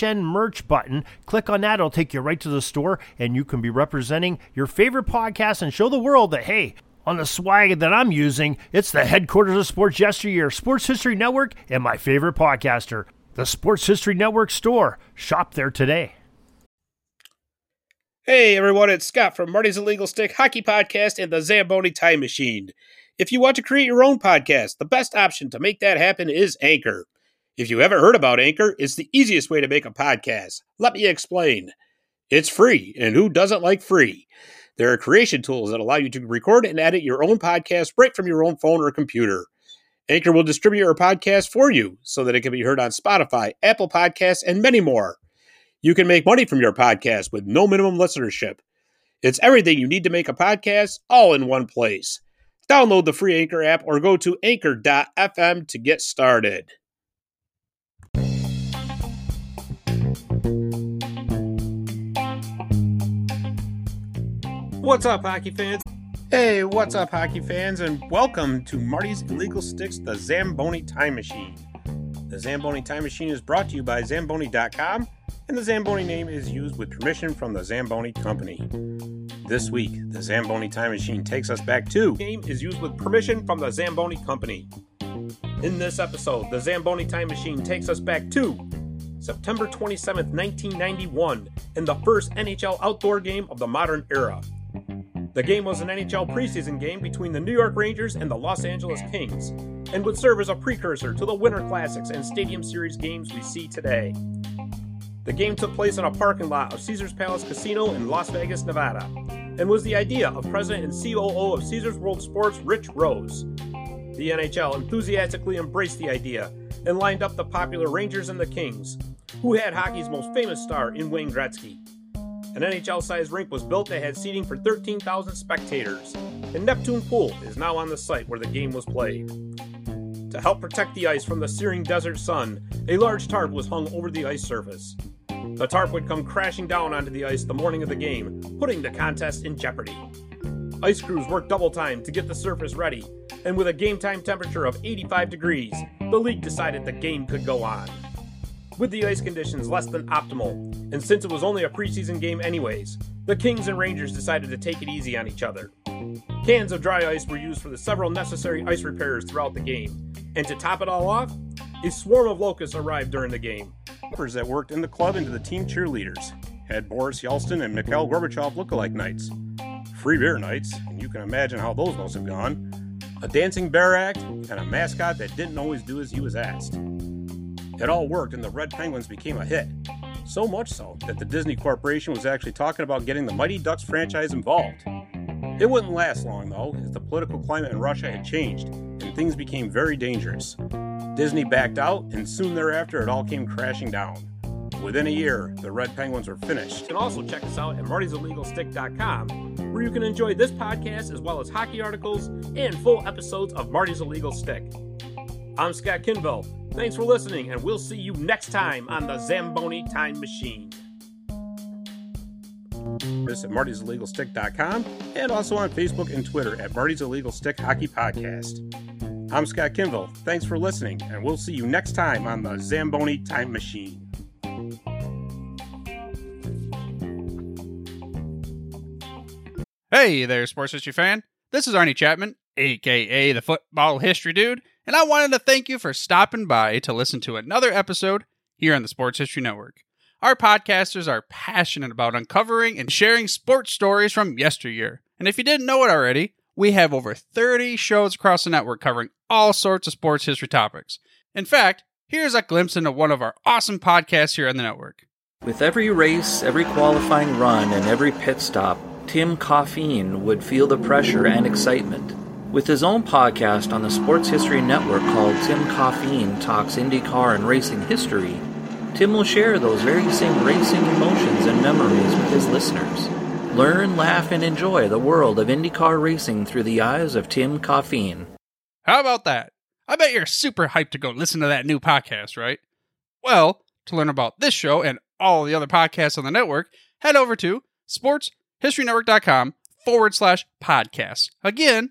HN merch button. Click on that, it'll take you right to the store, and you can be representing your favorite podcast and show the world that, hey, on the swag that I'm using, it's the headquarters of Sports Yesteryear, Sports History Network, and my favorite podcaster, the Sports History Network store. Shop there today. Hey everyone, it's Scott from Marty's Illegal Stick Hockey Podcast and the Zamboni Time Machine. If you want to create your own podcast, the best option to make that happen is Anchor. If you haven't heard about Anchor, it's the easiest way to make a podcast. Let me explain. It's free, and who doesn't like free? There are creation tools that allow you to record and edit your own podcast right from your own phone or computer. Anchor will distribute your podcast for you so that it can be heard on Spotify, Apple Podcasts, and many more. You can make money from your podcast with no minimum listenership. It's everything you need to make a podcast all in one place. Download the free Anchor app or go to anchor.fm to get started. What's up, hockey fans? Hey, what's up, hockey fans, and welcome to Marty's Illegal Sticks, the Zamboni Time Machine. The Zamboni Time Machine is brought to you by Zamboni.com, and the Zamboni name is used with permission from the Zamboni Company. This week, the Zamboni Time Machine takes us back to game is used with permission from the Zamboni Company. In this episode, the Zamboni Time Machine takes us back to September 27, 1991, in the first NHL outdoor game of the modern era. The game was an NHL preseason game between the New York Rangers and the Los Angeles Kings, and would serve as a precursor to the Winter Classics and Stadium Series games we see today. The game took place in a parking lot of Caesars Palace Casino in Las Vegas, Nevada, and was the idea of President and COO of Caesars World Sports, Rich Rose. The NHL enthusiastically embraced the idea and lined up the popular Rangers and the Kings, who had hockey's most famous star in Wayne Gretzky. An NHL sized rink was built that had seating for 13,000 spectators, and Neptune Pool is now on the site where the game was played. To help protect the ice from the searing desert sun, a large tarp was hung over the ice surface. The tarp would come crashing down onto the ice the morning of the game, putting the contest in jeopardy. Ice crews worked double time to get the surface ready, and with a game time temperature of 85 degrees, the league decided the game could go on with the ice conditions less than optimal, and since it was only a preseason game anyways, the Kings and Rangers decided to take it easy on each other. Cans of dry ice were used for the several necessary ice repairs throughout the game, and to top it all off, a swarm of locusts arrived during the game. Workers that worked in the club into the team cheerleaders had Boris Yeltsin and Mikhail Gorbachev look-alike nights, free beer nights, and you can imagine how those must have gone, a dancing bear act, and a mascot that didn't always do as he was asked. It all worked and the Red Penguins became a hit. So much so that the Disney Corporation was actually talking about getting the Mighty Ducks franchise involved. It wouldn't last long though, as the political climate in Russia had changed and things became very dangerous. Disney backed out, and soon thereafter it all came crashing down. Within a year, the Red Penguins were finished. You can also check us out at martysillegalstick.com, where you can enjoy this podcast as well as hockey articles and full episodes of Marty's Illegal Stick. I'm Scott Kinville. Thanks for listening, and we'll see you next time on the Zamboni Time Machine. Visit martysillegalstick.com and also on Facebook and Twitter at Marty's Illegal Stick Hockey Podcast. I'm Scott Kinville. Thanks for listening, and we'll see you next time on the Zamboni Time Machine. Hey there, sports history fan. This is Arnie Chapman, aka the Football History Dude and I wanted to thank you for stopping by to listen to another episode here on the Sports History Network. Our podcasters are passionate about uncovering and sharing sports stories from yesteryear. And if you didn't know it already, we have over 30 shows across the network covering all sorts of sports history topics. In fact, here's a glimpse into one of our awesome podcasts here on the network. With every race, every qualifying run, and every pit stop, Tim Coffeen would feel the pressure and excitement. With his own podcast on the Sports History Network called Tim Coffeen Talks IndyCar and Racing History, Tim will share those very same racing emotions and memories with his listeners. Learn, laugh, and enjoy the world of IndyCar racing through the eyes of Tim Coffeen. How about that? I bet you're super hyped to go listen to that new podcast, right? Well, to learn about this show and all the other podcasts on the network, head over to sportshistorynetwork.com forward slash podcast. Again,